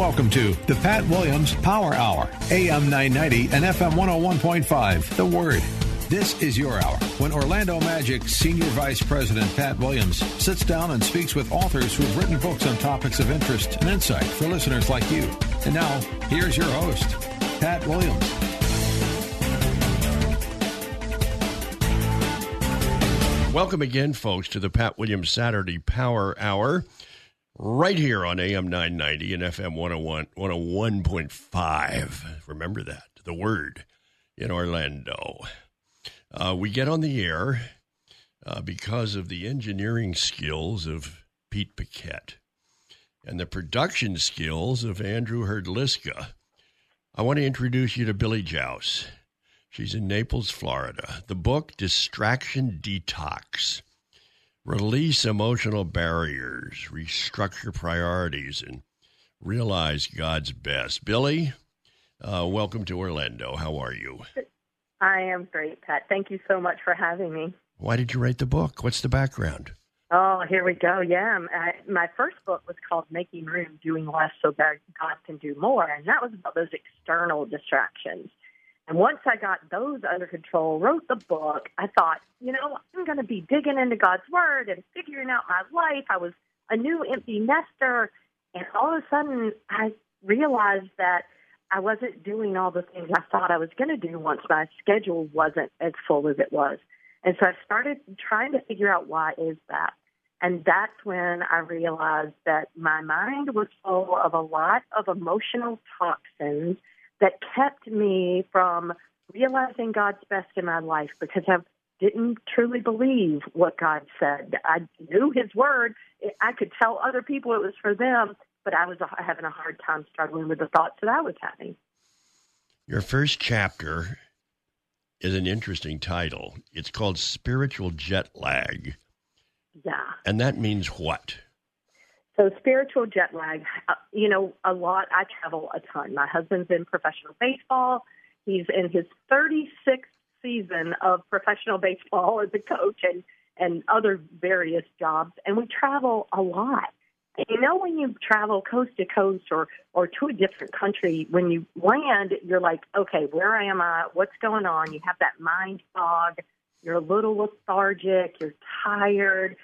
Welcome to the Pat Williams Power Hour, AM 990 and FM 101.5. The Word. This is your hour when Orlando Magic Senior Vice President Pat Williams sits down and speaks with authors who have written books on topics of interest and insight for listeners like you. And now, here's your host, Pat Williams. Welcome again, folks, to the Pat Williams Saturday Power Hour right here on AM 990 and FM 101, 101.5. Remember that, the word in Orlando. Uh, we get on the air uh, because of the engineering skills of Pete Paquette and the production skills of Andrew Herdliska. I want to introduce you to Billie Jauss. She's in Naples, Florida. The book, Distraction Detox Release emotional barriers, restructure priorities, and realize God's best. Billie, uh, welcome to Orlando. How are you? I am great, Pat. Thank you so much for having me. Why did you write the book? What's the background? Oh, here we go. Yeah, I, my first book was called Making Room, Doing Less So That God Can Do More, and that was about those external distractions. And once I got those under control, wrote the book, I thought, you know, I'm going to be digging into God's Word and figuring out my life. I was a new empty nester. And all of a sudden, I realized that I wasn't doing all the things I thought I was going to do once my schedule wasn't as full as it was. And so I started trying to figure out why is that. And that's when I realized that my mind was full of a lot of emotional toxins that kept me from realizing God's best in my life because I didn't truly believe what God said. I knew His word. I could tell other people it was for them, but I was uh, having a hard time struggling with the thoughts that I was having. Your first chapter is an interesting title. It's called Spiritual Jet Lag. Yeah. And that means what? So spiritual jet lag, uh, you know, a lot. I travel a ton. My husband's in professional baseball. He's in his 36th season of professional baseball as a coach and and other various jobs, and we travel a lot. And you know, when you travel coast to coast or or to a different country, when you land, you're like, okay, where am I? What's going on? You have that mind fog. You're a little lethargic. You're tired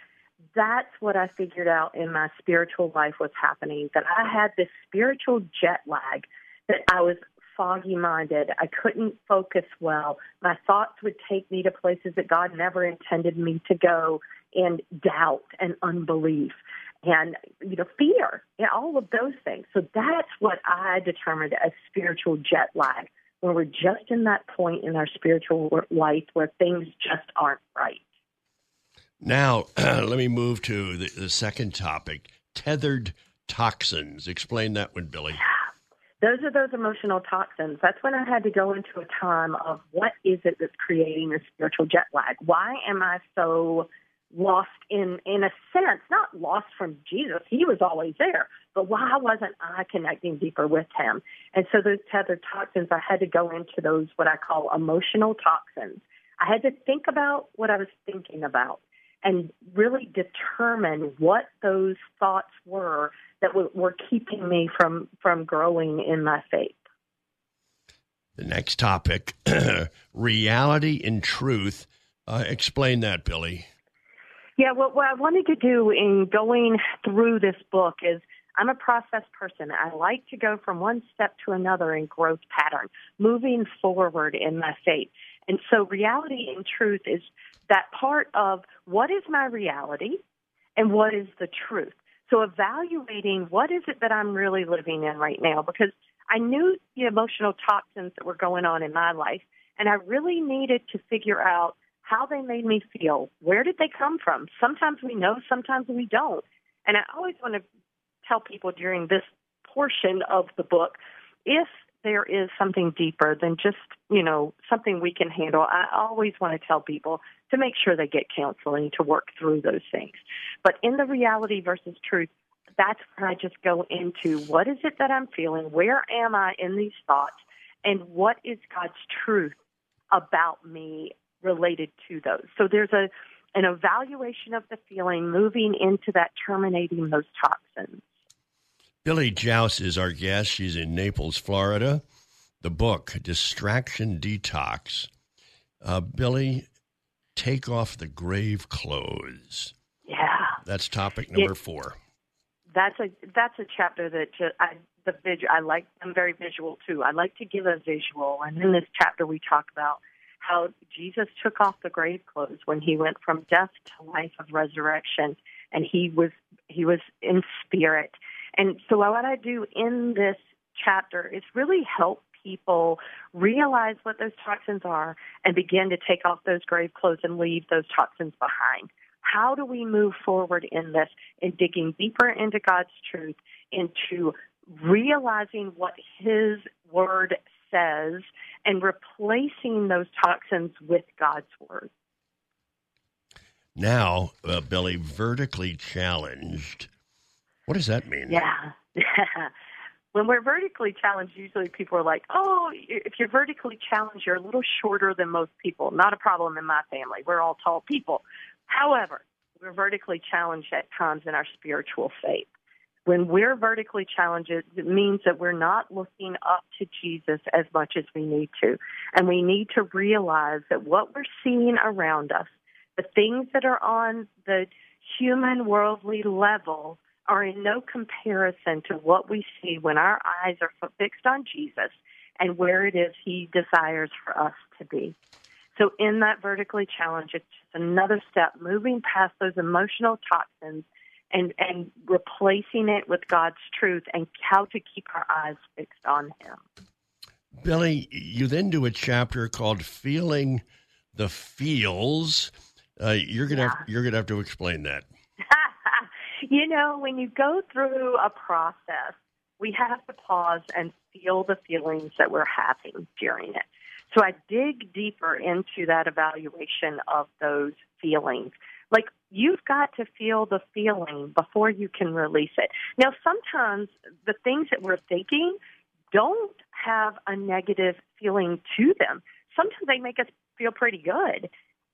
that's what I figured out in my spiritual life was happening that I had this spiritual jet lag, that I was foggy minded. I couldn't focus well. My thoughts would take me to places that God never intended me to go, and doubt and unbelief and you know fear and all of those things. So that's what I determined as spiritual jet lag when we're just in that point in our spiritual life where things just aren't right. Now, let me move to the, the, second topic tethered toxins. Explain that one, Billie. Those are those emotional toxins. That's when I had to go into a time of what is it that's creating this spiritual jet lag? Why am I so lost in in a sense, not lost from Jesus. He was always there. But why wasn't I connecting deeper with him? And so those tethered toxins, I had to go into those what I call emotional toxins. I had to think about what I was thinking about and really determine what those thoughts were that were keeping me from from growing in my faith. The next topic, reality and truth. Uh, explain that, Billie. Yeah, well, what I wanted to do in going through this book is I'm a process person. I like to go from one step to another in growth pattern, moving forward in my faith. And so reality and truth is that part of what is my reality and what is the truth. So evaluating what is it that I'm really living in right now because I knew the emotional toxins that were going on in my life and I really needed to figure out how they made me feel. Where did they come from? Sometimes we know, sometimes we don't. And I always want to tell people during this portion of the book if there is something deeper than just, you know, something we can handle, I always want to tell people to make sure they get counseling to work through those things. But in the reality versus truth, that's where I just go into what is it that I'm feeling? Where am I in these thoughts? And what is God's truth about me related to those? So there's a an evaluation of the feeling moving into that terminating those toxins. Billie Jauss is our guest. She's in Naples, Florida. The book, Distraction Detox. Uh, Billie, take off the grave clothes. Yeah. That's topic number it, four. That's a that's a chapter that just, I the visual. I like. I'm very visual too. I like to give a visual, and in this chapter we talk about how Jesus took off the grave clothes when he went from death to life of resurrection, and he was he was in spirit. And so what I do in this chapter is really help people realize what those toxins are and begin to take off those grave clothes and leave those toxins behind. How do we move forward in this in digging deeper into God's truth, into realizing what His Word says, and replacing those toxins with God's Word? Now, uh, Billie, vertically challenged. What does that mean? Yeah. when we're vertically challenged, usually people are like, oh, if you're vertically challenged, you're a little shorter than most people. Not a problem in my family. We're all tall people. However, we're vertically challenged at times in our spiritual faith. When we're vertically challenged, it means that we're not looking up to Jesus as much as we need to. And we need to realize that what we're seeing around us, the things that are on the human worldly level, are in no comparison to what we see when our eyes are fixed on Jesus and where it is He desires for us to be. So, in that vertically challenge, it's just another step moving past those emotional toxins and, and replacing it with God's truth and how to keep our eyes fixed on Him. Billie, you then do a chapter called Feeling the Feels. Uh, you're gonna yeah. have, you're gonna have to explain that. You know, when you go through a process, we have to pause and feel the feelings that we're having during it. So I dig deeper into that evaluation of those feelings. Like you've got to feel the feeling before you can release it. Now, sometimes the things that we're thinking don't have a negative feeling to them. Sometimes they make us feel pretty good.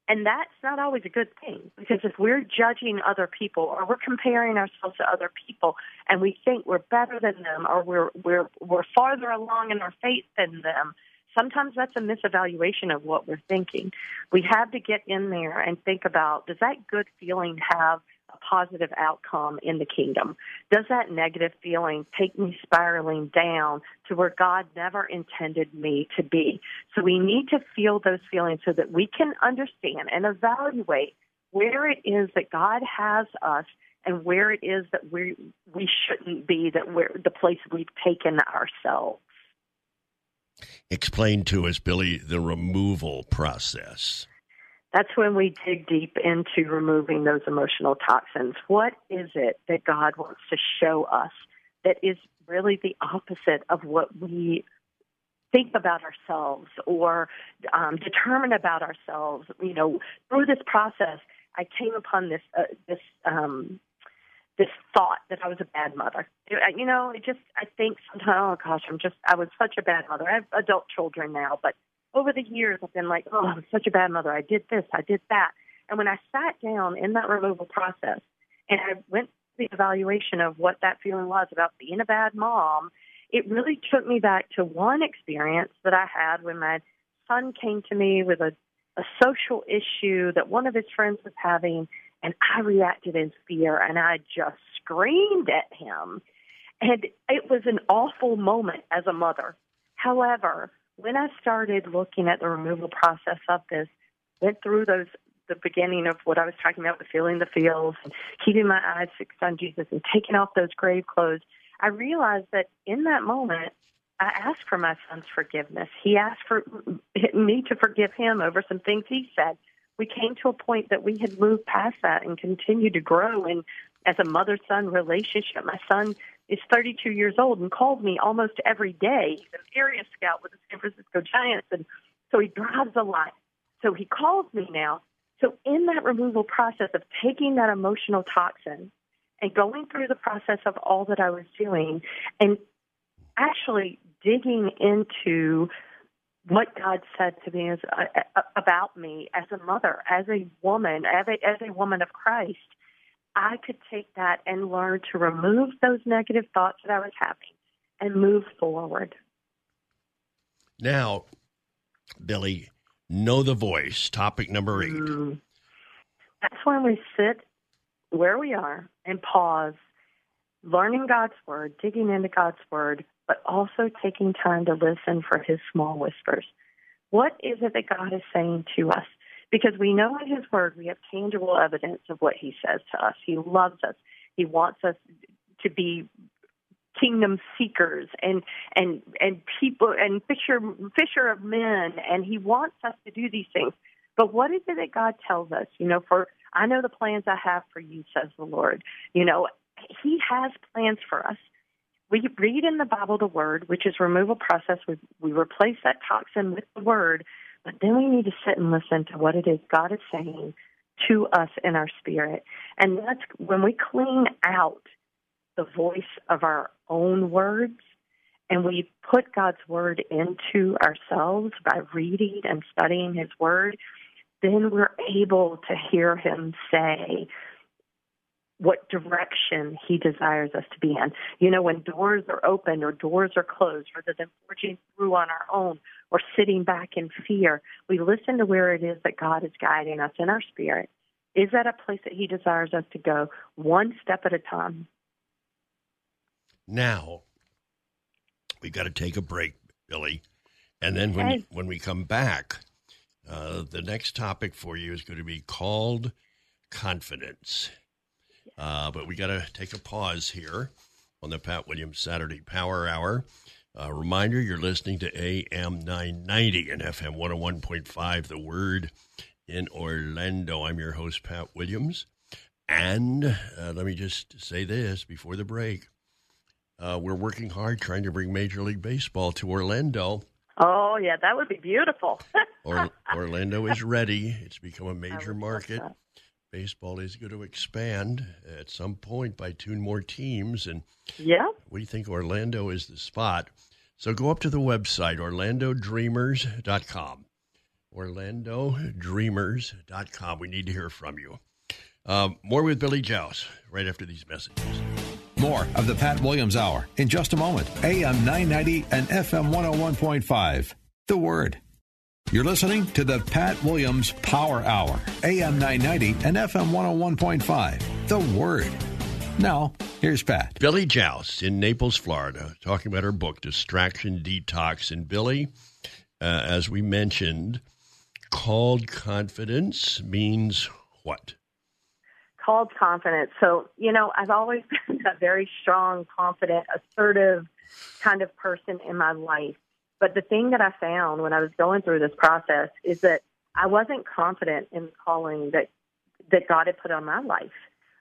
And that's not always a good thing because if we're judging other people or we're comparing ourselves to other people and we think we're better than them or we're we're we're farther along in our faith than them, sometimes that's a misevaluation of what we're thinking. We have to get in there and think about does that good feeling have a positive outcome in the kingdom? Does that negative feeling take me spiraling down to where God never intended me to be? So we need to feel those feelings so that we can understand and evaluate where it is that God has us and where it is that we we shouldn't be that we're the place we've taken ourselves. Explain to us, Billie, the removal process that's when we dig deep into removing those emotional toxins. What is it that God wants to show us that is really the opposite of what we think about ourselves or um, determine about ourselves? You know, through this process, I came upon this uh, this um, this thought that I was a bad mother. You know, it just I think sometimes, oh gosh, I'm just I was such a bad mother. I have adult children now, but over the years, I've been like, oh, I'm such a bad mother. I did this, I did that. And when I sat down in that removal process and I went through the evaluation of what that feeling was about being a bad mom, it really took me back to one experience that I had when my son came to me with a, a social issue that one of his friends was having, and I reacted in fear and I just screamed at him. And it was an awful moment as a mother. However, when I started looking at the removal process of this, went through those the beginning of what I was talking about with feeling the feels and keeping my eyes fixed on Jesus and taking off those grave clothes, I realized that in that moment, I asked for my son's forgiveness. He asked for me to forgive him over some things he said. we came to a point that we had moved past that and continued to grow. And as a mother son relationship, my son is 32 years old and calls me almost every day. He's an area scout with the San Francisco Giants, and so he drives a lot. So he calls me now. So in that removal process of taking that emotional toxin and going through the process of all that I was doing and actually digging into what God said to me as uh, uh, about me as a mother, as a woman, as a, as a woman of Christ, I could take that and learn to remove those negative thoughts that I was having and move forward. Now, Billie, know the voice. Topic number 8 mm. That's when we sit where we are and pause, learning God's word, digging into God's word, but also taking time to listen for his small whispers. What is it that God is saying to us? Because we know in his word we have tangible evidence of what he says to us. He loves us. He wants us to be kingdom seekers and and and people and fisher fisher of men and he wants us to do these things but what is it that god tells us you know for i know the plans i have for you says the lord you know he has plans for us we read in the Bible the word, which is removal process. We, we replace that toxin with the word, but then we need to sit and listen to what it is God is saying to us in our spirit. And that's when we clean out the voice of our own words and we put God's word into ourselves by reading and studying his word, then we're able to hear him say, what direction he desires us to be in. You know, when doors are open or doors are closed, rather than forging through on our own or sitting back in fear, we listen to where it is that God is guiding us in our spirit. Is that a place that he desires us to go one step at a time? Now, we've got to take a break, Billie. And then when, okay. when we come back, uh, the next topic for you is going to be called confidence. Uh, but we got to take a pause here on the Pat Williams Saturday Power Hour. Uh, reminder you're listening to AM 990 and FM 101.5, The Word in Orlando. I'm your host, Pat Williams. And uh, let me just say this before the break. Uh, we're working hard trying to bring Major League Baseball to Orlando. Oh, yeah, that would be beautiful. or, Orlando is ready. It's become a major market baseball is going to expand at some point by two more teams. And yeah, we think Orlando is the spot. So go up to the website, orlandodreamers.com. Orlandodreamers.com. We need to hear from you. Um, more with Billie Jauss right after these messages. More of the Pat Williams Hour in just a moment. AM 990 and FM 101.5. The Word. You're listening to the Pat Williams Power Hour, AM 990 and FM 101.5. The Word. Now, here's Pat. Billie Jauss in Naples, Florida, talking about her book, Distraction Detox. And Billie, uh, as we mentioned, called confidence means what? Called confidence. So, you know, I've always been a very strong, confident, assertive kind of person in my life. But the thing that I found when I was going through this process is that I wasn't confident in the calling that that God had put on my life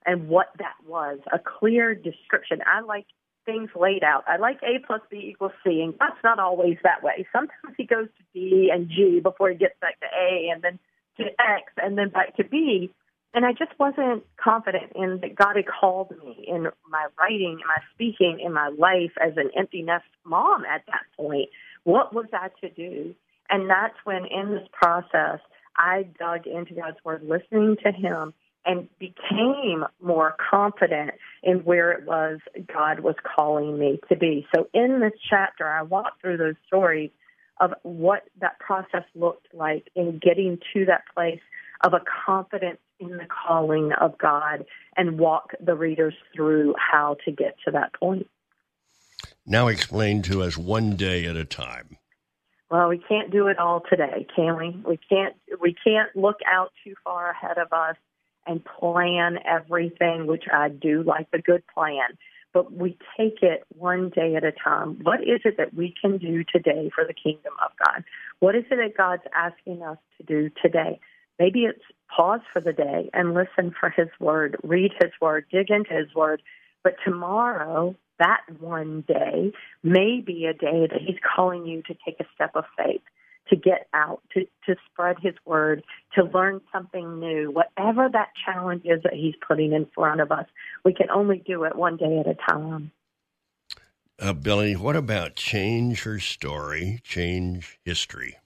and what that was a clear description. I like things laid out. I like A plus B equals C, and God's not always that way. Sometimes He goes to D and G before He gets back to A, and then to X, and then back to B. And I just wasn't confident in that God had called me in my writing, in my speaking, in my life as an empty nest mom at that point. What was I to do? And that's when, in this process, I dug into God's Word, listening to Him, and became more confident in where it was God was calling me to be. So, in this chapter, I walk through those stories of what that process looked like in getting to that place of a confidence in the calling of God and walk the readers through how to get to that point. Now explain to us one day at a time. Well, we can't do it all today, can we? We can't we can't look out too far ahead of us and plan everything, which I do like a good plan. But we take it one day at a time. What is it that we can do today for the kingdom of God? What is it that God's asking us to do today? Maybe it's pause for the day and listen for His Word, read His Word, dig into His Word. But tomorrow, that one day, may be a day that He's calling you to take a step of faith, to get out, to, to spread His Word, to learn something new. Whatever that challenge is that He's putting in front of us, we can only do it one day at a time. Uh, Billie, what about change her story, change history?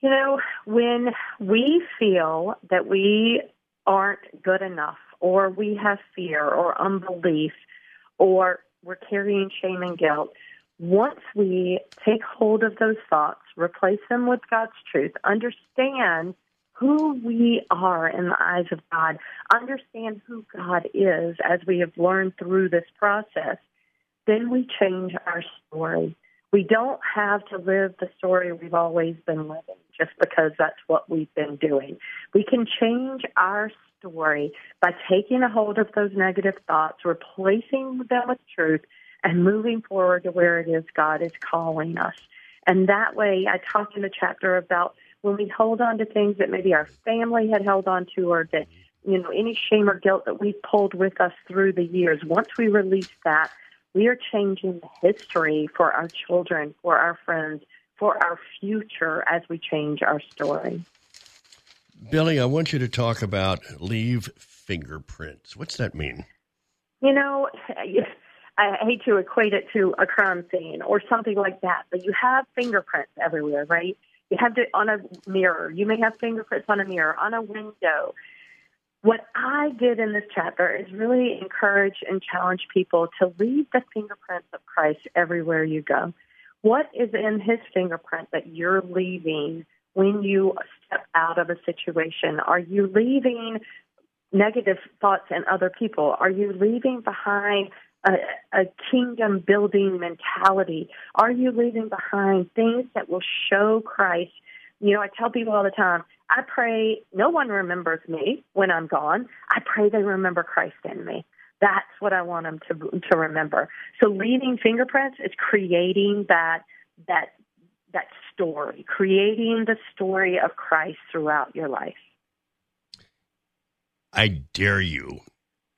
You know, when we feel that we aren't good enough, or we have fear or unbelief, or we're carrying shame and guilt, once we take hold of those thoughts, replace them with God's truth, understand who we are in the eyes of God, understand who God is as we have learned through this process, then we change our story. We don't have to live the story we've always been living just because that's what we've been doing. We can change our story by taking a hold of those negative thoughts, replacing them with truth, and moving forward to where it is God is calling us. And that way, I talked in the chapter about when we hold on to things that maybe our family had held on to or that, you know, any shame or guilt that we've pulled with us through the years. Once we release that, we are changing the history for our children, for our friends, for our future as we change our story. Billie, I want you to talk about leave fingerprints. What's that mean? You know, I hate to equate it to a crime scene or something like that, but you have fingerprints everywhere, right? You have it on a mirror. You may have fingerprints on a mirror, on a window. What I did in this chapter is really encourage and challenge people to leave the fingerprints of Christ everywhere you go. What is in his fingerprint that you're leaving when you step out of a situation? Are you leaving negative thoughts in other people? Are you leaving behind a, a kingdom building mentality? Are you leaving behind things that will show Christ? You know, I tell people all the time, I pray no one remembers me when I'm gone. I pray they remember Christ in me. That's what I want them to to remember. So leaving fingerprints is creating that that that story, creating the story of Christ throughout your life. I dare you.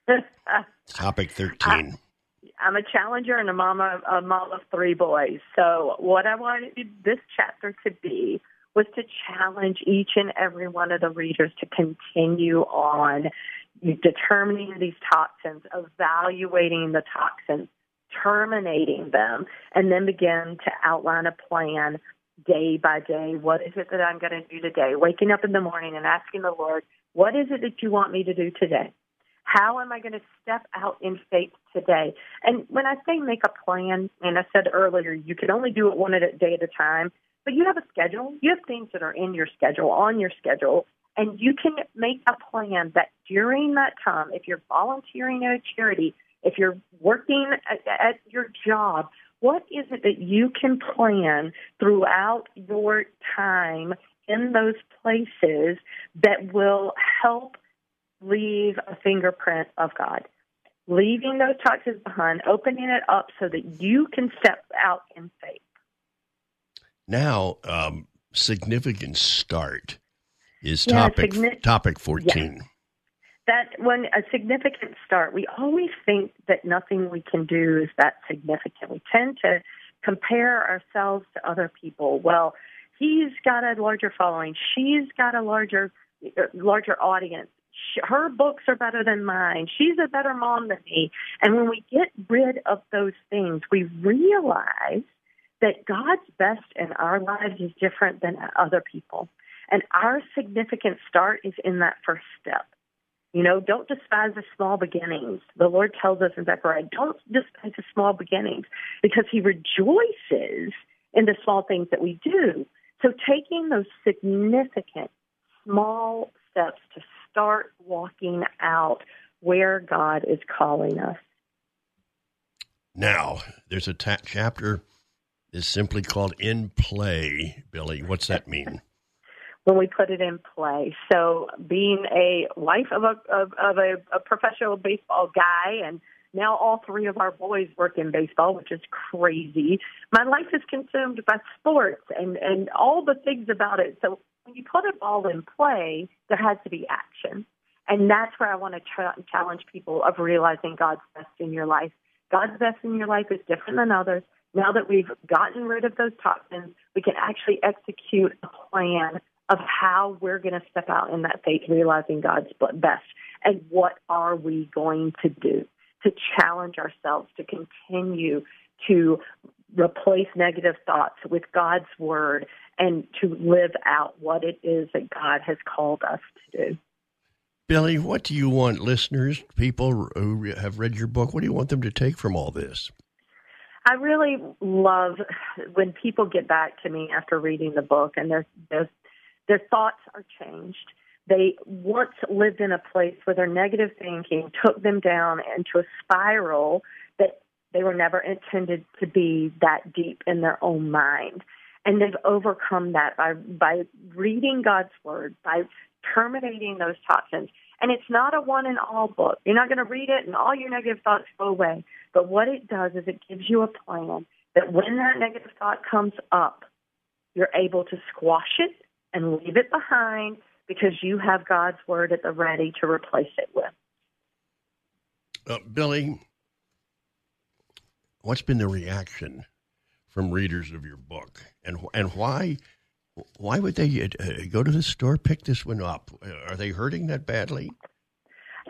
Topic 13. I, am a challenger and a mama, a mom of three boys. So what I wanted this chapter to be was to challenge each and every one of the readers to continue on determining these toxins, evaluating the toxins, terminating them, and then begin to outline a plan day by day. What is it that I'm going to do today? Waking up in the morning and asking the Lord, what is it that you want me to do today? How am I going to step out in faith today? And when I say make a plan, and I said earlier, you can only do it one day at a time. But you have a schedule. You have things that are in your schedule, on your schedule, and you can make a plan that during that time, if you're volunteering at a charity, if you're working at, at your job, what is it that you can plan throughout your time in those places that will help leave a fingerprint of God? Leaving those toxins behind, opening it up so that you can step out in faith. Now, um, significant start is yeah, topic topic fourteen. Yeah. That when a significant start, we always think that nothing we can do is that significant. We tend to compare ourselves to other people. Well, he's got a larger following. She's got a larger uh, larger audience. Her books are better than mine. She's a better mom than me. And when we get rid of those things, we realize that God's best in our lives is different than other people. And our significant start is in that first step. You know, don't despise the small beginnings. The Lord tells us in Zechariah, don't despise the small beginnings because He rejoices in the small things that we do. So taking those significant small steps to start walking out where God is calling us. Now, there's a ta- chapter is simply called in play, Billie. What's that mean? when we put it in play. So, being a wife of a of, of a, a professional baseball guy, and now all three of our boys work in baseball, which is crazy. My life is consumed by sports and and all the things about it. So, when you put it all in play, there has to be action. And that's where I want to tra- challenge people of realizing God's best in your life. God's best in your life is different than others. Now that we've gotten rid of those toxins, we can actually execute a plan of how we're going to step out in that faith, realizing God's best. And what are we going to do to challenge ourselves to continue to replace negative thoughts with God's word and to live out what it is that God has called us to do. Billie, what do you want listeners, people who have read your book, what do you want them to take from all this? I really love when people get back to me after reading the book and their their, their thoughts are changed. They once lived in a place where their negative thinking took them down into a spiral that they were never intended to be that deep in their own mind. And they've overcome that by by reading God's word, by terminating those toxins. And it's not a one and all book. You're not going to read it and all your negative thoughts go away. But what it does is it gives you a plan that when that negative thought comes up, you're able to squash it and leave it behind because you have God's word at the ready to replace it with. Uh, Billie, what's been the reaction from readers of your book, and and why why would they uh, go to the store pick this one up? Are they hurting that badly?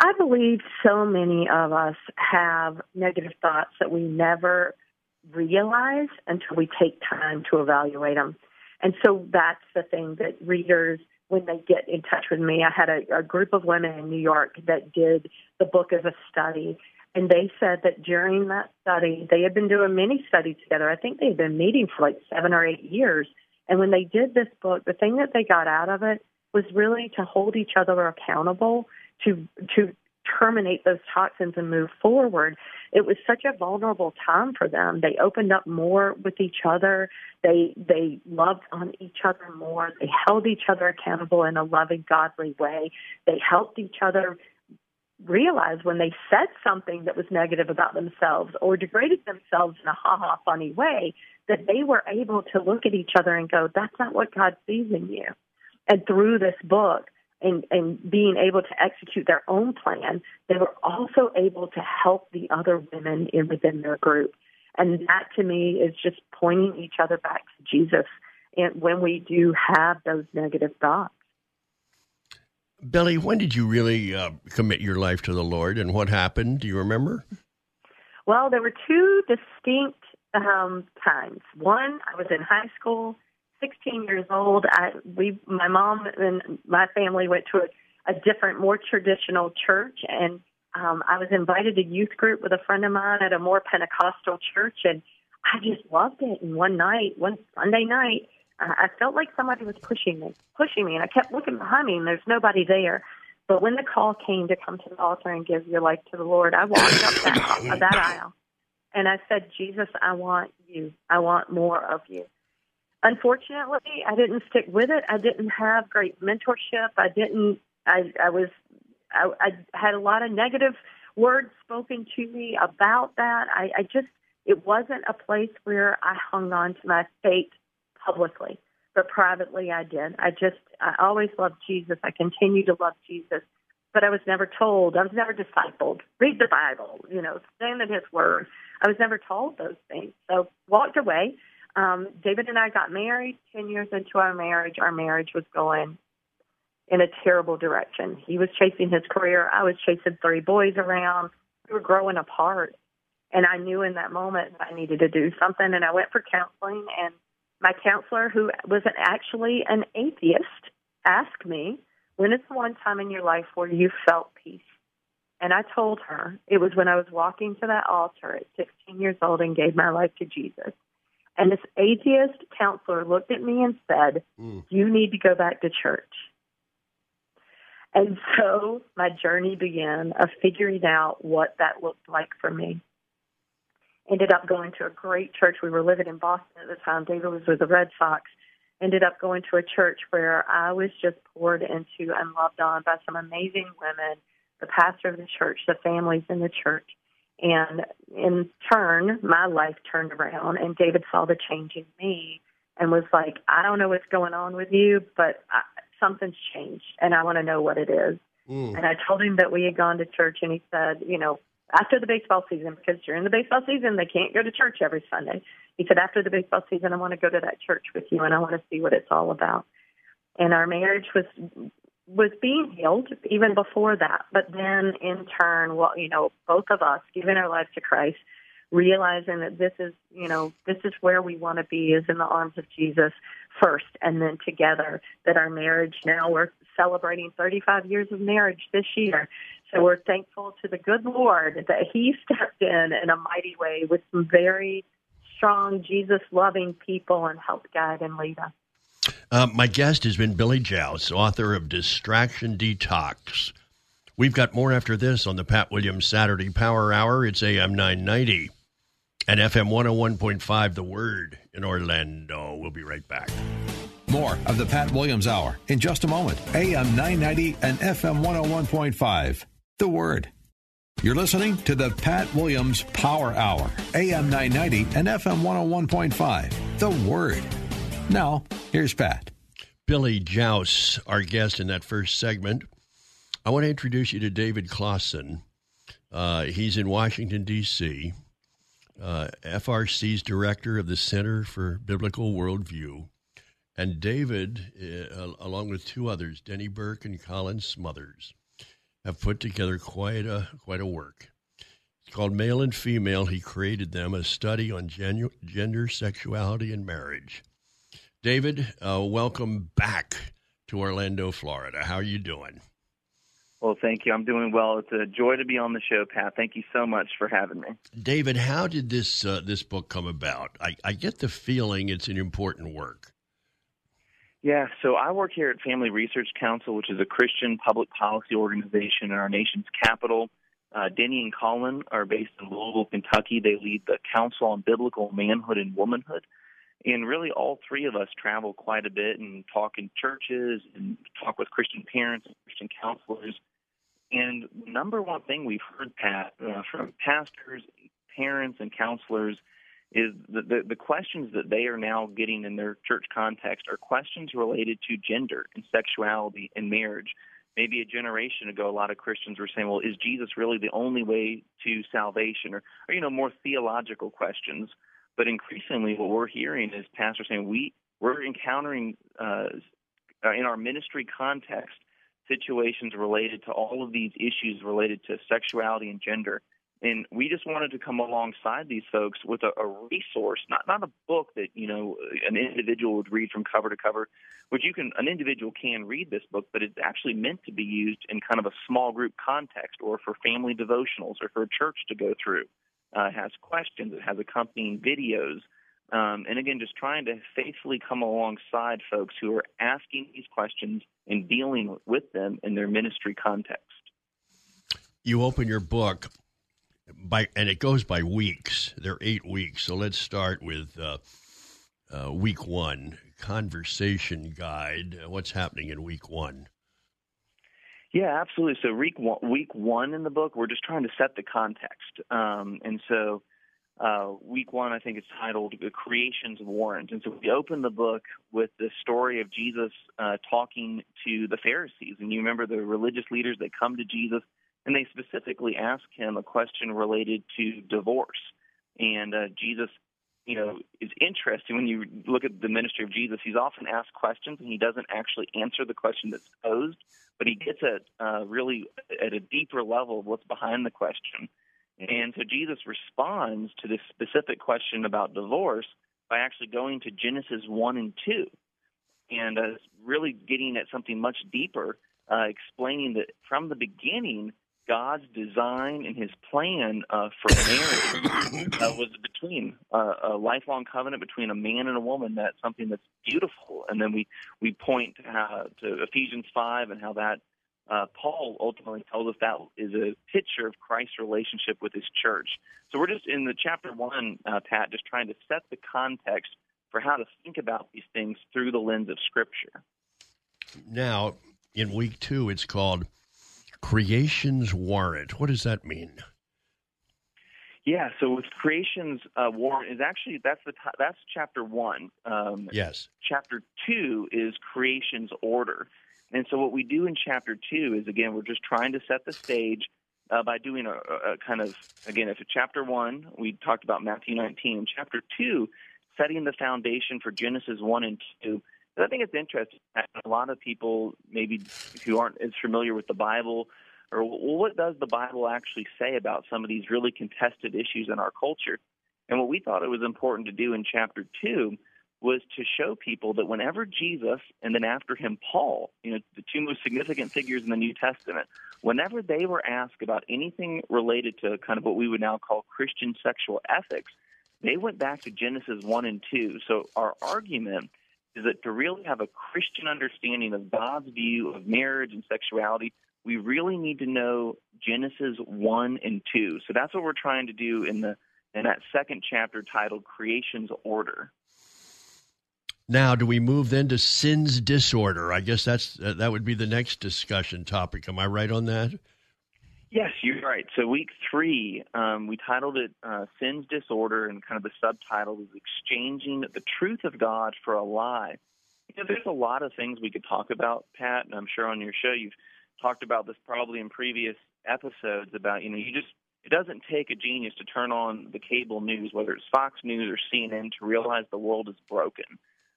I believe so many of us have negative thoughts that we never realize until we take time to evaluate them. And so that's the thing that readers, when they get in touch with me, I had a, a group of women in New York that did the book as a study. And they said that during that study, they had been doing many studies together. I think they had been meeting for like seven or eight years. And when they did this book, the thing that they got out of it was really to hold each other accountable to to terminate those toxins and move forward. It was such a vulnerable time for them. They opened up more with each other. They they loved on each other more. They held each other accountable in a loving, godly way. They helped each other realize when they said something that was negative about themselves or degraded themselves in a ha ha funny way that they were able to look at each other and go, That's not what God sees in you. And through this book, and, and being able to execute their own plan, they were also able to help the other women in, within their group. And that to me is just pointing each other back to Jesus and when we do have those negative thoughts. Billie, when did you really uh, commit your life to the Lord and what happened? Do you remember? Well, there were two distinct um, times. One, I was in high school 16 years old, I we my mom and my family went to a, a different, more traditional church, and um, I was invited to youth group with a friend of mine at a more Pentecostal church, and I just loved it. And one night, one Sunday night, uh, I felt like somebody was pushing me, pushing me, and I kept looking behind me, and there's nobody there. But when the call came to come to the altar and give your life to the Lord, I walked up that, that aisle and I said, Jesus, I want you. I want more of you unfortunately, I didn't stick with it. I didn't have great mentorship. I didn't. I, I was. I, I had a lot of negative words spoken to me about that. I, I just. It wasn't a place where I hung on to my faith publicly, but privately I did. I just. I always loved Jesus. I continue to love Jesus. But I was never told. I was never discipled. Read the Bible. You know, stand in His Word. I was never told those things. So walked away um, David and I got married. Ten years into our marriage, our marriage was going in a terrible direction. He was chasing his career. I was chasing three boys around. We were growing apart. And I knew in that moment that I needed to do something. And I went for counseling. And my counselor, who was actually an atheist, asked me, When is the one time in your life where you felt peace? And I told her it was when I was walking to that altar at 16 years old and gave my life to Jesus. And this atheist counselor looked at me and said, mm. You need to go back to church. And so my journey began of figuring out what that looked like for me. Ended up going to a great church. We were living in Boston at the time. David was with the Red Sox. Ended up going to a church where I was just poured into and loved on by some amazing women, the pastor of the church, the families in the church. And in turn, my life turned around, and David saw the change in me and was like, I don't know what's going on with you, but I, something's changed and I want to know what it is. Mm. And I told him that we had gone to church and he said, you know, after the baseball season, because during the baseball season, they can't go to church every Sunday. He said, after the baseball season, I want to go to that church with you and I want to see what it's all about. And our marriage was was being healed even before that. But then in turn, well, you know, both of us giving our lives to Christ, realizing that this is, you know, this is where we want to be is in the arms of Jesus first and then together that our marriage now we're celebrating 35 years of marriage this year. So we're thankful to the good Lord that he stepped in in a mighty way with some very strong Jesus loving people and help guide and lead us. Uh, my guest has been Billie Jauss, author of Distraction Detox. We've got more after this on the Pat Williams Saturday Power Hour. It's AM 990 and FM 101.5, The Word in Orlando. We'll be right back. More of the Pat Williams Hour in just a moment. AM 990 and FM 101.5, The Word. You're listening to the Pat Williams Power Hour, AM 990 and FM 101.5, The Word. Now, here's Pat. Billie Jauss, our guest in that first segment. I want to introduce you to David Closson. Uh, he's in Washington, D.C., uh, FRC's director of the Center for Biblical Worldview. And David, uh, along with two others, Denny Burk and Colin Smothers, have put together quite a quite a work. It's called Male and Female. He created them a study on genu- gender, sexuality, and marriage. David, uh, welcome back to Orlando, Florida. How are you doing? Well, thank you. I'm doing well. It's a joy to be on the show, Pat. Thank you so much for having me. David, how did this uh, this book come about? I, I get the feeling it's an important work. Yeah, so I work here at Family Research Council, which is a Christian public policy organization in our nation's capital. Uh, Denny and Colin are based in Louisville, Kentucky. They lead the Council on Biblical Manhood and Womanhood. And really, all three of us travel quite a bit and talk in churches and talk with Christian parents and Christian counselors. And the number one thing we've heard, Pat, uh, from pastors, parents, and counselors is the, the, the questions that they are now getting in their church context are questions related to gender and sexuality and marriage. Maybe a generation ago, a lot of Christians were saying, well, is Jesus really the only way to salvation? Or, or you know, more theological questions. But increasingly, what we're hearing is pastors saying we we're encountering uh, in our ministry context situations related to all of these issues related to sexuality and gender. And we just wanted to come alongside these folks with a, a resource, not not a book that you know an individual would read from cover to cover, which you can an individual can read this book, but it's actually meant to be used in kind of a small group context, or for family devotionals, or for a church to go through uh, has questions, it has accompanying videos. Um, and again, just trying to faithfully come alongside folks who are asking these questions and dealing with them in their ministry context. You open your book by, and it goes by weeks. They're eight weeks. So let's start with uh, uh, week one conversation guide. What's happening in week one? Yeah, absolutely. So week one, week one in the book, we're just trying to set the context, um, and so uh, week one, I think it's titled "The Creation's of Warrant," and so we open the book with the story of Jesus uh, talking to the Pharisees, and you remember the religious leaders that come to Jesus, and they specifically ask him a question related to divorce, and uh, Jesus you know is interesting when you look at the ministry of Jesus. He's often asked questions and he doesn't actually answer the question that's posed, but he gets at uh, really at a deeper level of what's behind the question. And so Jesus responds to this specific question about divorce by actually going to Genesis one and two, and uh, really getting at something much deeper, uh, explaining that from the beginning God's design and His plan uh, for marriage uh, was between uh, a lifelong covenant between a man and a woman. That's something that's beautiful, and then we we point to, to Ephesians five and how that uh, Paul ultimately tells us that is a picture of Christ's relationship with His church. So we're just in the chapter one, uh, Pat, just trying to set the context for how to think about these things through the lens of Scripture. Now, in week two, it's called creation's warrant. What does that mean? Yeah, so with creation's uh, war is actually that's the t- that's chapter one. Um, yes. Chapter two is creation's order, and so what we do in chapter two is again we're just trying to set the stage uh, by doing a, a, kind of again if it's chapter one we talked about Matthew 19. Chapter two, setting the foundation for Genesis one and two. I think it's interesting. A lot of people maybe who aren't as familiar with the Bible or what does the Bible actually say about some of these really contested issues in our culture? And what we thought it was important to do in chapter two was to show people that whenever Jesus and then after him Paul, you know, the two most significant figures in the New Testament, whenever they were asked about anything related to kind of what we would now call Christian sexual ethics, they went back to Genesis 1 and 2. So our argument is that to really have a Christian understanding of God's view of marriage and sexuality, we really need to know Genesis 1 and 2. So that's what we're trying to do in the in that second chapter titled Creation's Order. Now, do we move then to sin's disorder? I guess that's uh, that would be the next discussion topic. Am I right on that? Yes, you're right. So week three, um, we titled it uh, "Sin's Disorder," and kind of the subtitle is "Exchanging the Truth of God for a Lie." You know, there's a lot of things we could talk about, Pat, and I'm sure on your show you've talked about this probably in previous episodes about you know you just it doesn't take a genius to turn on the cable news, whether it's Fox News or CNN, to realize the world is broken.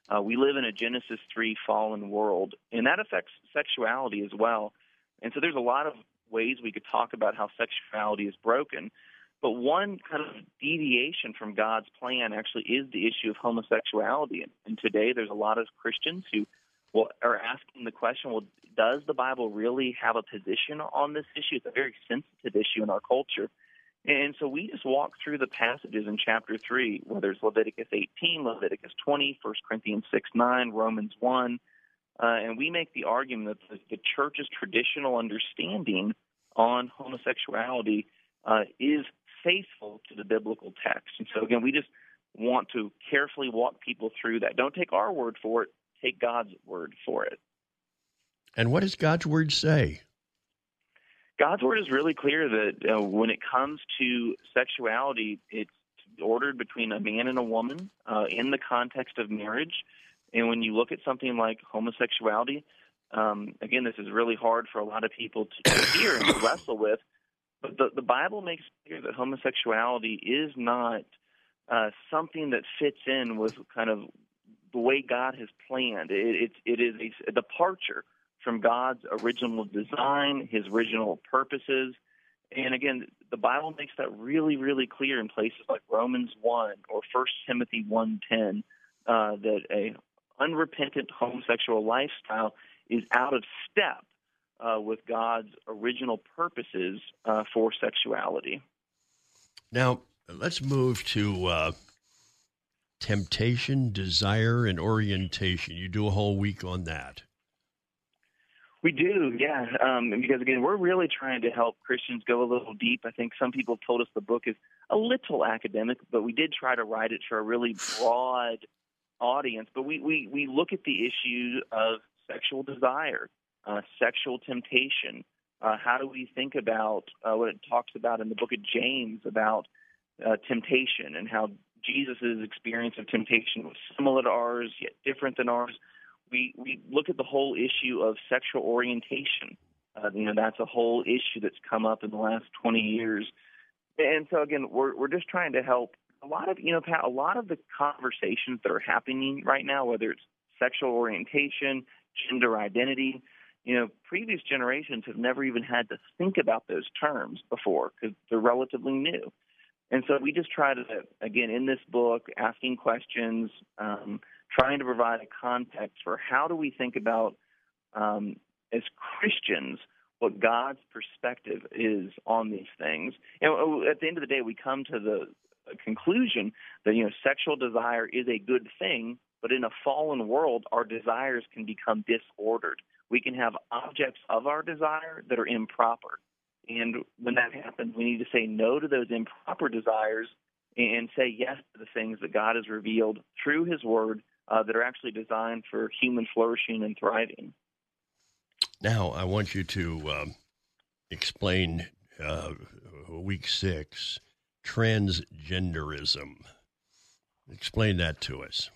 Uh, we live in a Genesis 3 fallen world, and that affects sexuality as well. And so there's a lot of ways we could talk about how sexuality is broken. But one kind of deviation from God's plan actually is the issue of homosexuality. And today there's a lot of Christians who well, are asking the question, well, does the Bible really have a position on this issue? It's a very sensitive issue in our culture. And so we just walk through the passages in chapter 3, whether it's Leviticus 18, Leviticus 20, 1 Corinthians 6 9, Romans 1. Uh, and we make the argument that the, the church's traditional understanding on homosexuality uh, is faithful to the biblical text. And so, again, we just want to carefully walk people through that. Don't take our word for it, take God's word for it. And what does God's word say? God's word is really clear that uh, when it comes to sexuality, it's ordered between a man and a woman uh, in the context of marriage. And when you look at something like homosexuality, um, again, this is really hard for a lot of people to, hear and to wrestle with. But the, the Bible makes clear that homosexuality is not uh, something that fits in with kind of the way God has planned. It, it, it is a, a departure from God's original design, His original purposes. And again, the Bible makes that really, really clear in places like Romans 1 or 1 Timothy 1.10 uh, that a unrepentant homosexual lifestyle is out of step uh, with God's original purposes uh, for sexuality. Now, let's move to uh, temptation, desire, and orientation. You do a whole week on that. We do, yeah. Um, because again, we're really trying to help Christians go a little deep. I think some people have told us the book is a little academic, but we did try to write it for a really broad audience. But we we we look at the issue of sexual desire, uh, sexual temptation. Uh, how do we think about uh, what it talks about in the book of James about uh, temptation and how Jesus' experience of temptation was similar to ours, yet different than ours? we we look at the whole issue of sexual orientation. Uh, you know, that's a whole issue that's come up in the last 20 years. And so again, we're we're just trying to help a lot of you know Pat, a lot of the conversations that are happening right now, whether it's sexual orientation, gender identity. You know, previous generations have never even had to think about those terms before because they're relatively new. And so we just try to, again, in this book, asking questions, um, trying to provide a context for how do we think about, um, as Christians, what God's perspective is on these things. And at the end of the day, we come to the conclusion that you know sexual desire is a good thing, but in a fallen world, our desires can become disordered. We can have objects of our desire that are improper. And when that happens, we need to say no to those improper desires and say yes to the things that God has revealed through His Word uh, that are actually designed for human flourishing and thriving. Now, I want you to um, explain uh, week six transgenderism. Explain that to us.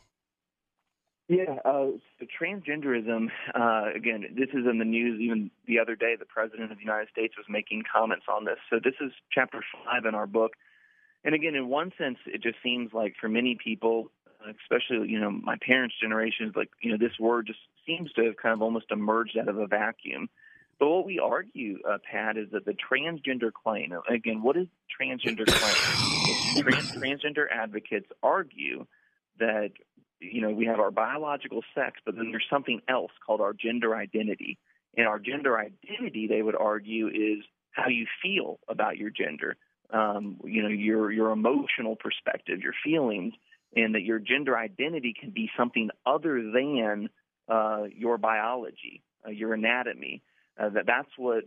Yeah, uh, so transgenderism, uh, again, this is in the news. Even the other day, the President of the United States was making comments on this. So, this is chapter five in our book. And again, in one sense, it just seems like for many people, especially, you know, my parents' generation, like, you know, this word just seems to have kind of almost emerged out of a vacuum. But what we argue, uh, Pat, is that the transgender claim, again, what is transgender claim? Trans- transgender advocates argue that you know, we have our biological sex, but then there's something else called our gender identity. And our gender identity, they would argue, is how you feel about your gender. Um, you know, your your emotional perspective, your feelings, and that your gender identity can be something other than uh, your biology, uh, your anatomy. Uh, that that's what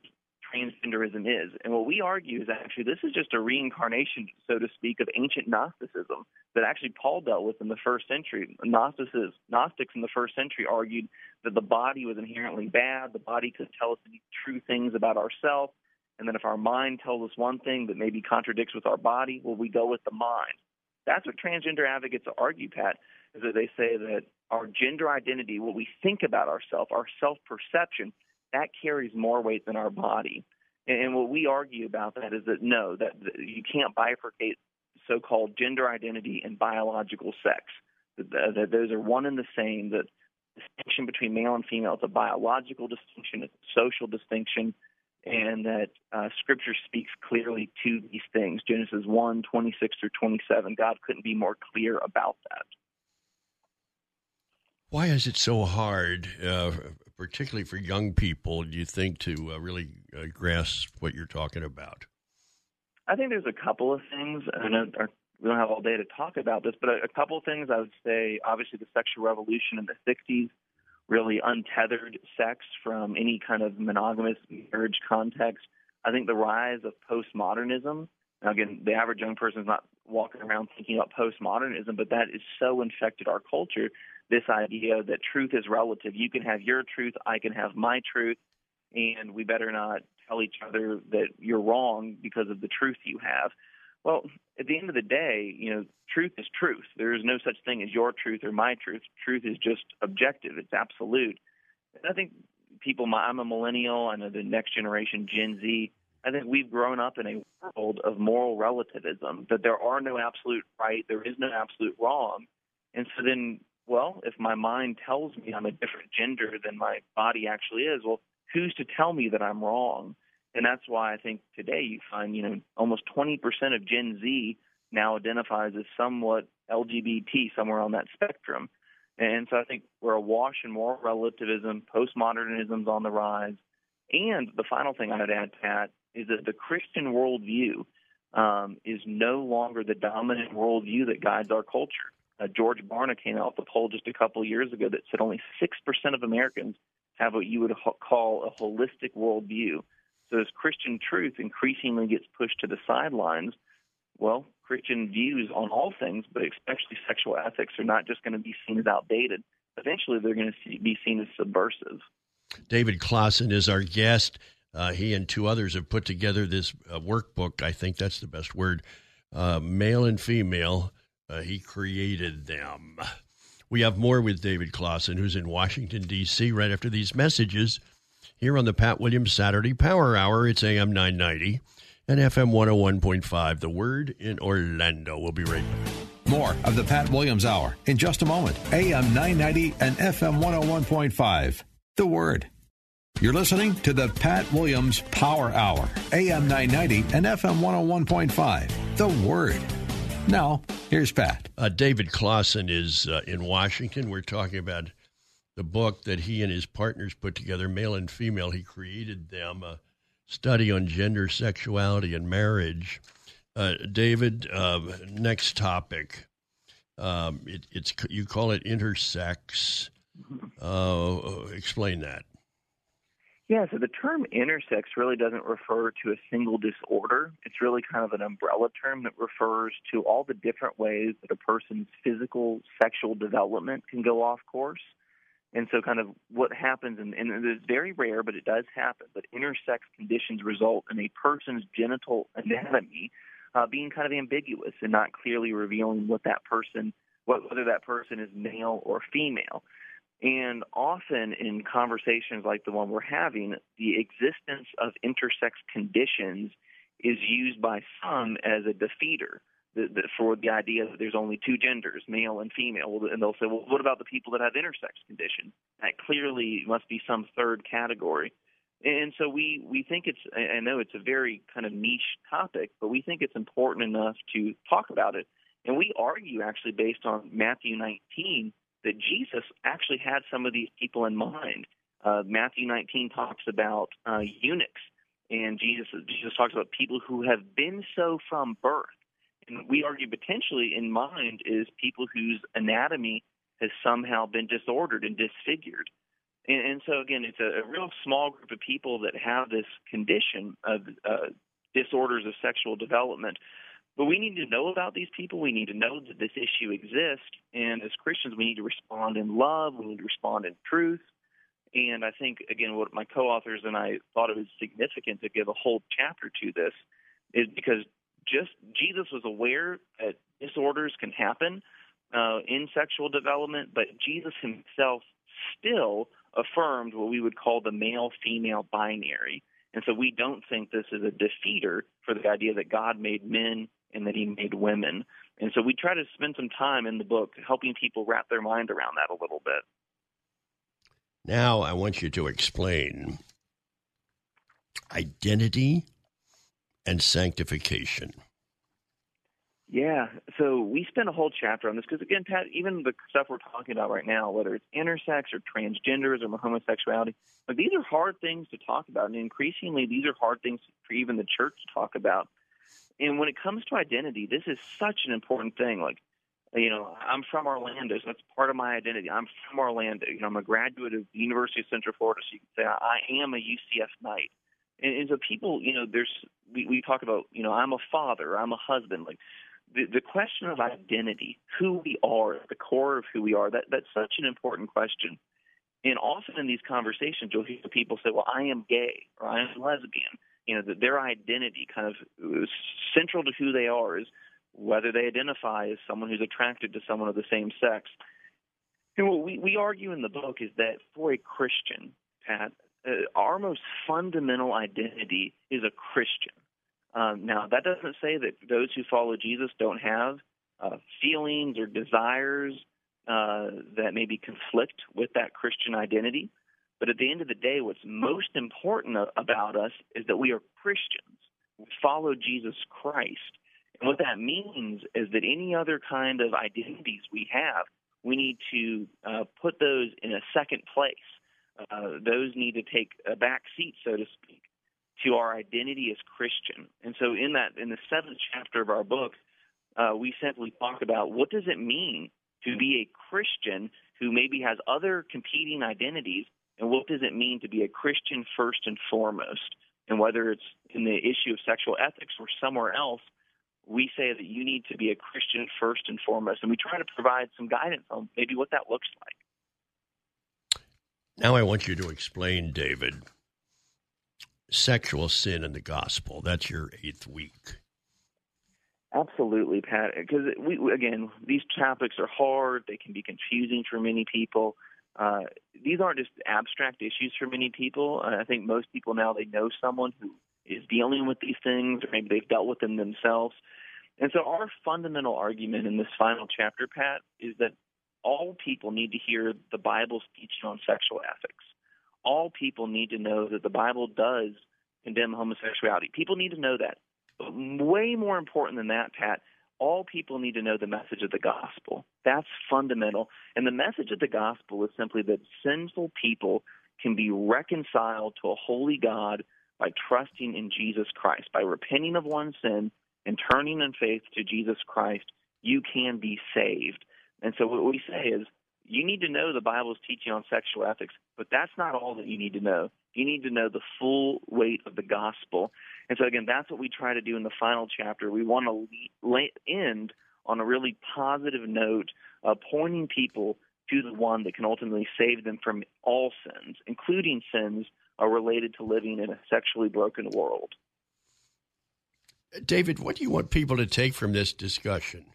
transgenderism is. And what we argue is actually this is just a reincarnation, so to speak, of ancient Gnosticism that actually Paul dealt with in the first century. Gnostics, Gnostics in the first century argued that the body was inherently bad, the body could tell us true things about ourselves, and then if our mind tells us one thing that maybe contradicts with our body, well, we go with the mind. That's what transgender advocates argue, Pat, is that they say that our gender identity, what we think about ourselves, our self perception, that carries more weight than our body. And what we argue about that is that no, that you can't bifurcate so-called gender identity and biological sex. That, those are one and the same. That distinction between male and female is a biological distinction, it's a social distinction, and that uh, Scripture speaks clearly to these things. Genesis 1, 26 through 27. God couldn't be more clear about that. Why is it so hard, uh, particularly for young people, do you think, to uh, really uh, grasp what you're talking about? I think there's a couple of things. I we don't have all day to talk about this, but a, a couple of things I would say. Obviously, the sexual revolution in the '60s really untethered sex from any kind of monogamous marriage context. I think the rise of postmodernism. Now, again, the average young person is not walking around thinking about postmodernism, but that is so infected our culture. This idea that truth is relative. You can have your truth, I can have my truth, and we better not tell each other that you're wrong because of the truth you have. Well, at the end of the day, you know, truth is truth. There is no such thing as your truth or my truth. Truth is just objective. It's absolute. And I think people, I'm a millennial. I know the next generation, Gen Z. I think we've grown up in a world of moral relativism that there are no absolute right, there is no absolute wrong. And so then, well, if my mind tells me I'm a different gender than my body actually is, well, who's to tell me that I'm wrong? And that's why I think today you find, you know, almost 20% of Gen Z now identifies as somewhat LGBT, somewhere on that spectrum. And so I think we're awash in moral relativism, postmodernism's on the rise. And the final thing I'd add, Pat, is that the Christian worldview um, is no longer the dominant worldview that guides our culture. Uh, George Barna came out with a poll just a couple of years ago that said only 6% of Americans have what you would ho- call a holistic worldview. So as Christian truth increasingly gets pushed to the sidelines, well, Christian views on all things, but especially sexual ethics, are not just going to be seen as outdated. Eventually, they're going to be seen as subversive. David Closson is our guest. Uh, he and two others have put together this uh, workbook. I think that's the best word. Uh, male and female. Uh, he created them. We have more with David Closson, who's in Washington, D.C., right after these messages here on the Pat Williams Saturday Power Hour. It's AM 990 and FM 101.5. The Word in Orlando. We'll be right back. More of the Pat Williams Hour in just a moment. AM 990 and FM 101.5. The Word. You're listening to the Pat Williams Power Hour, AM 990 and FM 101.5. The Word. Now, here's Pat. Uh, David Closson is uh, in Washington. We're talking about the book that he and his partners put together, male and female. He created them, a study on gender, sexuality, and marriage. Uh, David, uh, next topic. Um, it, it's you call it intersex. Uh, explain that. Yeah, so the term intersex really doesn't refer to a single disorder. It's really kind of an umbrella term that refers to all the different ways that a person's physical sexual development can go off course. And so, kind of what happens, and, and it's very rare, but it does happen, but intersex conditions result in a person's genital anatomy uh, being kind of ambiguous and not clearly revealing what that person, what, whether that person is male or female. And often in conversations like the one we're having, the existence of intersex conditions is used by some as a defeater the, the, for the idea that there's only two genders, male and female. And they'll say, well, what about the people that have intersex conditions? That clearly must be some third category. And so we, we think it's, I know it's a very kind of niche topic, but we think it's important enough to talk about it. And we argue actually based on Matthew 19 that Jesus actually had some of these people in mind. Uh, Matthew 19 talks about uh, eunuchs, and Jesus Jesus talks about people who have been so from birth. And we argue potentially in mind is people whose anatomy has somehow been disordered and disfigured. And, and so again, it's a, a, real small group of people that have this condition of uh, disorders of sexual development. But we need to know about these people. We need to know that this issue exists. And as Christians, we need to respond in love. We need to respond in truth. And I think, again, what my co authors and I thought it was significant to give a whole chapter to this is because just Jesus was aware that disorders can happen uh, in sexual development, but Jesus himself still affirmed what we would call the male female binary. And so we don't think this is a defeater for the idea that God made men and that he made women. And so we try to spend some time in the book helping people wrap their mind around that a little bit. Now I want you to explain identity and sanctification. Yeah, so we spent a whole chapter on this because, again, Pat, even the stuff we're talking about right now, whether it's intersex or transgenders or homosexuality, like these are hard things to talk about, and increasingly these are hard things for even the church to talk about. And when it comes to identity, this is such an important thing. Like, you know, I'm from Orlando, so that's part of my identity. I'm from Orlando. You know, I'm a graduate of the University of Central Florida, so you can say I am a UCF Knight. And, and so people, you know, there's we, we talk about, you know, I'm a father, I'm a husband. Like the the question of identity, who we are, the core of who we are, that that's such an important question. And often in these conversations, you'll hear people say, "Well, I am gay," or "I am lesbian." You know, that their identity, kind of uh, central to who they are, is whether they identify as someone who's attracted to someone of the same sex. And what we, we argue in the book is that for a Christian, Pat, uh, our most fundamental identity is a Christian. Um, now, that doesn't say that those who follow Jesus don't have uh, feelings or desires uh, that maybe conflict with that Christian identity. But at the end of the day, what's most important about us is that we are Christians. We follow Jesus Christ. And what that means is that any other kind of identities we have, we need to uh, put those in a second place. Uh, those need to take a back seat, so to speak, to our identity as Christian. And so, in that, in the seventh chapter of our book, uh, we simply talk about what does it mean to be a Christian who maybe has other competing identities, and what does it mean to be a Christian first and foremost? And whether it's in the issue of sexual ethics or somewhere else, we say that you need to be a Christian first and foremost. And we try to provide some guidance on maybe what that looks like. Now, I want you to explain, David, sexual sin in the gospel. That's your eighth week. Absolutely, Pat. Because we again, these topics are hard. They can be confusing for many people. Uh, these aren't just abstract issues for many people. Uh, I think most people now they know someone who is dealing with these things, or maybe they've dealt with them themselves. And so, our fundamental argument in this final chapter, Pat, is that all people need to hear the Bible's teaching on sexual ethics. All people need to know that the Bible does condemn homosexuality. People need to know that. But way more important than that, Pat, all people need to know the message of the gospel. That's fundamental. And the message of the gospel is simply that sinful people can be reconciled to a holy God by trusting in Jesus Christ, by repenting of one's sin and turning in faith to Jesus Christ, you can be saved. And so what we say is you need to know the Bible's teaching on sexual ethics, but that's not all that you need to know. You need to know the full weight of the gospel. And so, again, that's what we try to do in the final chapter. We want to end on a really positive note, uh, pointing people to the one that can ultimately save them from all sins, including sins are related to living in a sexually broken world. David, what do you want people to take from this discussion?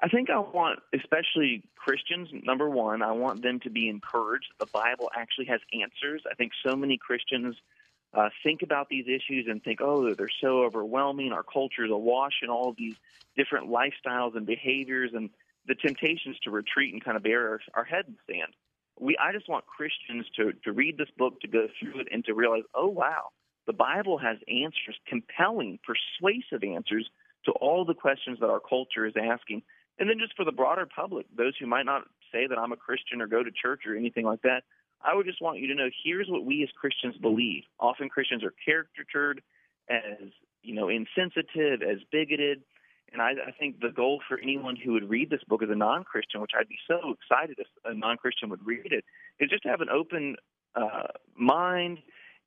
I think I want, especially Christians, number one, I want them to be encouraged. The Bible actually has answers. I think so many Christians uh, think about these issues and think, oh, they're so overwhelming. Our culture is awash in all these different lifestyles and behaviors, and the temptations to retreat and kind of bury our, our head in the sand. We, I just want Christians to, to read this book, to go through it, and to realize, oh, wow, the Bible has answers, compelling, persuasive answers to all the questions that our culture is asking. And then just for the broader public, those who might not say that I'm a Christian or go to church or anything like that, I would just want you to know here's what we as Christians believe. Often Christians are caricatured as, you know, insensitive, as bigoted. And I, I think the goal for anyone who would read this book as a non Christian, which I'd be so excited if a non Christian would read it, is just to have an open uh, mind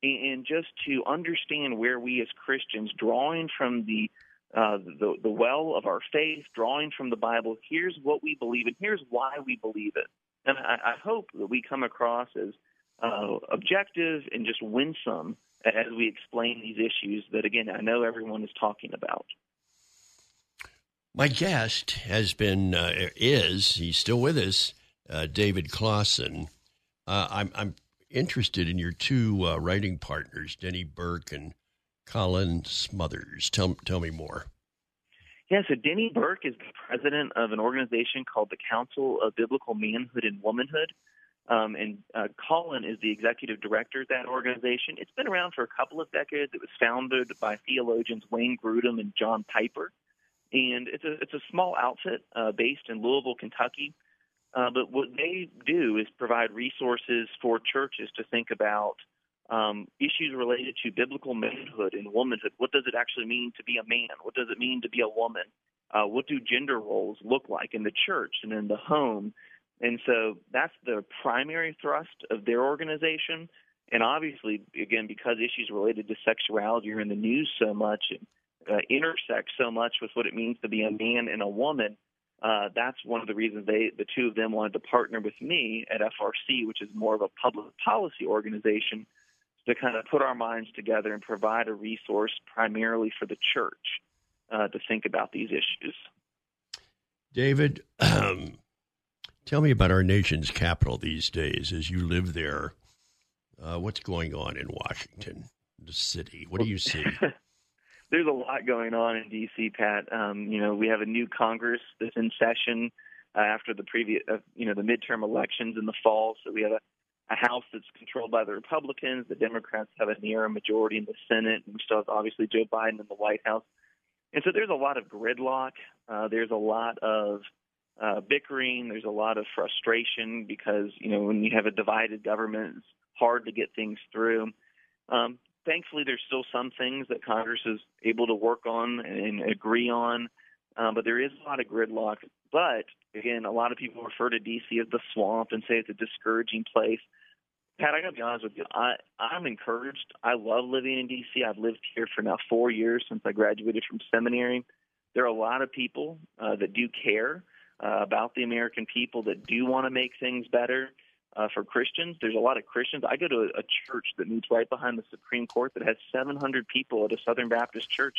and just to understand where we as Christians, drawing from the uh, the, the well of our faith, drawing from the Bible, here's what we believe and here's why we believe it. And I, I hope that we come across as uh, objective and just winsome as we explain these issues that, again, I know everyone is talking about. My guest has been, uh, is, he's still with us, uh, David Closson. Uh, I'm, I'm interested in your two uh, writing partners, Denny Burk and Colin Smothers. Tell, tell me more. Yeah, so Denny Burk is the president of an organization called the Council of Biblical Manhood and Womanhood. Um, and uh, Colin is the executive director of that organization. It's been around for a couple of decades. It was founded by theologians Wayne Grudem and John Piper. And it's a, it's a small outfit uh, based in Louisville, Kentucky. Uh, but what they do is provide resources for churches to think about um, issues related to biblical manhood and womanhood. What does it actually mean to be a man? What does it mean to be a woman? Uh, what do gender roles look like in the church and in the home? And so that's the primary thrust of their organization. And obviously, again, because issues related to sexuality are in the news so much and uh, intersect so much with what it means to be a man and a woman, uh, that's one of the reasons they, the two of them, wanted to partner with me at FRC, which is more of a public policy organization to kind of put our minds together and provide a resource primarily for the church uh, to think about these issues. David, um, tell me about our nation's capital these days as you live there. Uh, what's going on in Washington, the city? What do you see? There's a lot going on in D.C., Pat. Um, you know, we have a new Congress that's in session uh, after the previous, uh, you know, the midterm elections in the fall. So we have a a House that's controlled by the Republicans. The Democrats have a near majority in the Senate, and we still have obviously Joe Biden in the White House. And so there's a lot of gridlock. Uh, there's a lot of uh, bickering. There's a lot of frustration because you know when you have a divided government, it's hard to get things through. Um, thankfully, there's still some things that Congress is able to work on and agree on, um, but there is a lot of gridlock. But again, a lot of people refer to DC as the swamp and say it's a discouraging place. Pat, I gotta be honest with you. I I'm encouraged. I love living in DC. I've lived here for now four years since I graduated from seminary. There are a lot of people uh, that do care uh, about the American people that do want to make things better uh, for Christians. There's a lot of Christians. I go to a, a church that meets right behind the Supreme Court that has 700 people at a Southern Baptist church.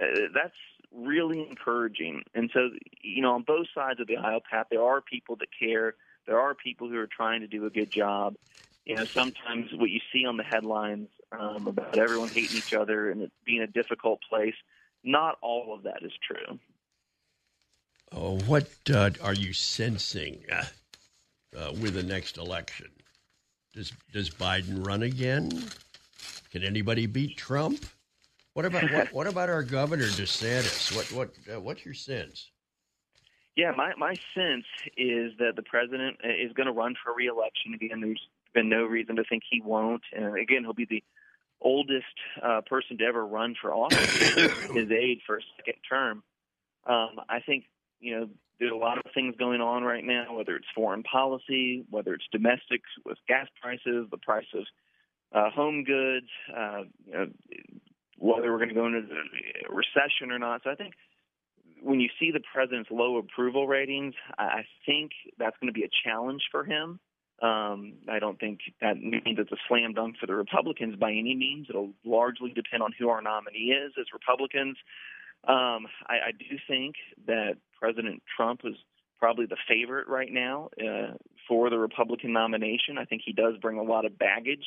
Uh, that's really encouraging. And so, you know, on both sides of the aisle, Pat, there are people that care. There are people who are trying to do a good job. You know, sometimes what you see on the headlines um, about everyone hating each other and it being a difficult place, not all of that is true. Oh, what uh, are you sensing uh, uh, with the next election? Does does Biden run again? Can anybody beat Trump? What about what, what about our governor DeSantis? What what uh, what's your sense? Yeah, my my sense is that the president is going to run for reelection again. There's been no reason to think he won't, and again, he'll be the oldest uh, person to ever run for office his age for a second term. Um, I think you know there's a lot of things going on right now, whether it's foreign policy, whether it's domestic with gas prices, the price of uh, home goods, uh, you know, whether we're going to go into a recession or not. So I think when you see the president's low approval ratings, I think that's going to be a challenge for him. Um, I don't think that means it's a slam dunk for the Republicans by any means. It'll largely depend on who our nominee is as Republicans. Um, I, I do think that President Trump is probably the favorite right now uh, for the Republican nomination. I think he does bring a lot of baggage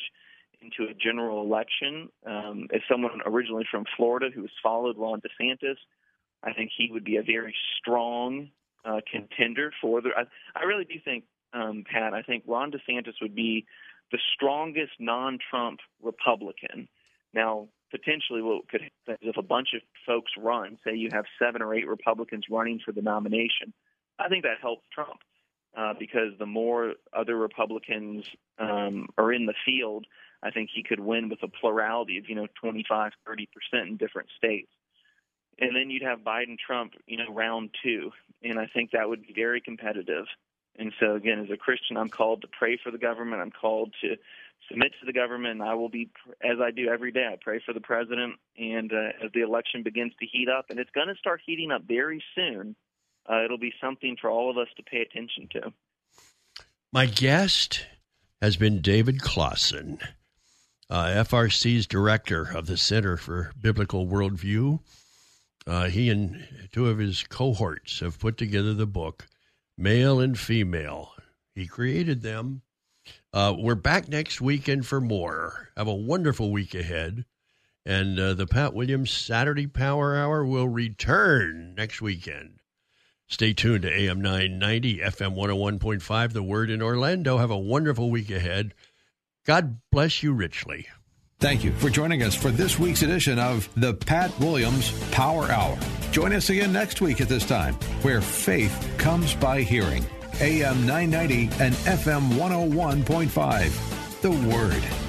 into a general election. Um, as someone originally from Florida who has followed Ron DeSantis, I think he would be a very strong uh, contender for the. I, I really do think, um, Pat. I think Ron DeSantis would be the strongest non-Trump Republican. Now, potentially, what could happen is if a bunch of folks run, say you have seven or eight Republicans running for the nomination, I think that helps Trump uh, because the more other Republicans um, are in the field, I think he could win with a plurality of you know 25, 30 percent in different states. And then you'd have Biden Trump, you know, round two, and I think that would be very competitive. And so again, as a Christian, I'm called to pray for the government. I'm called to submit to the government. And I will be, as I do every day, I pray for the president. And uh, as the election begins to heat up, and it's going to start heating up very soon, uh, it'll be something for all of us to pay attention to. My guest has been David Closson uh, FRC's director of the Center for Biblical Worldview. Uh, he and two of his cohorts have put together the book, Male and Female. He created them. Uh, we're back next weekend for more. Have a wonderful week ahead. And uh, the Pat Williams Saturday Power Hour will return next weekend. Stay tuned to AM 990, FM 101.5, The Word in Orlando. Have a wonderful week ahead. God bless you richly. Thank you for joining us for this week's edition of the Pat Williams Power Hour. Join us again next week at this time, where faith comes by hearing. AM 990 and FM 101.5. The Word.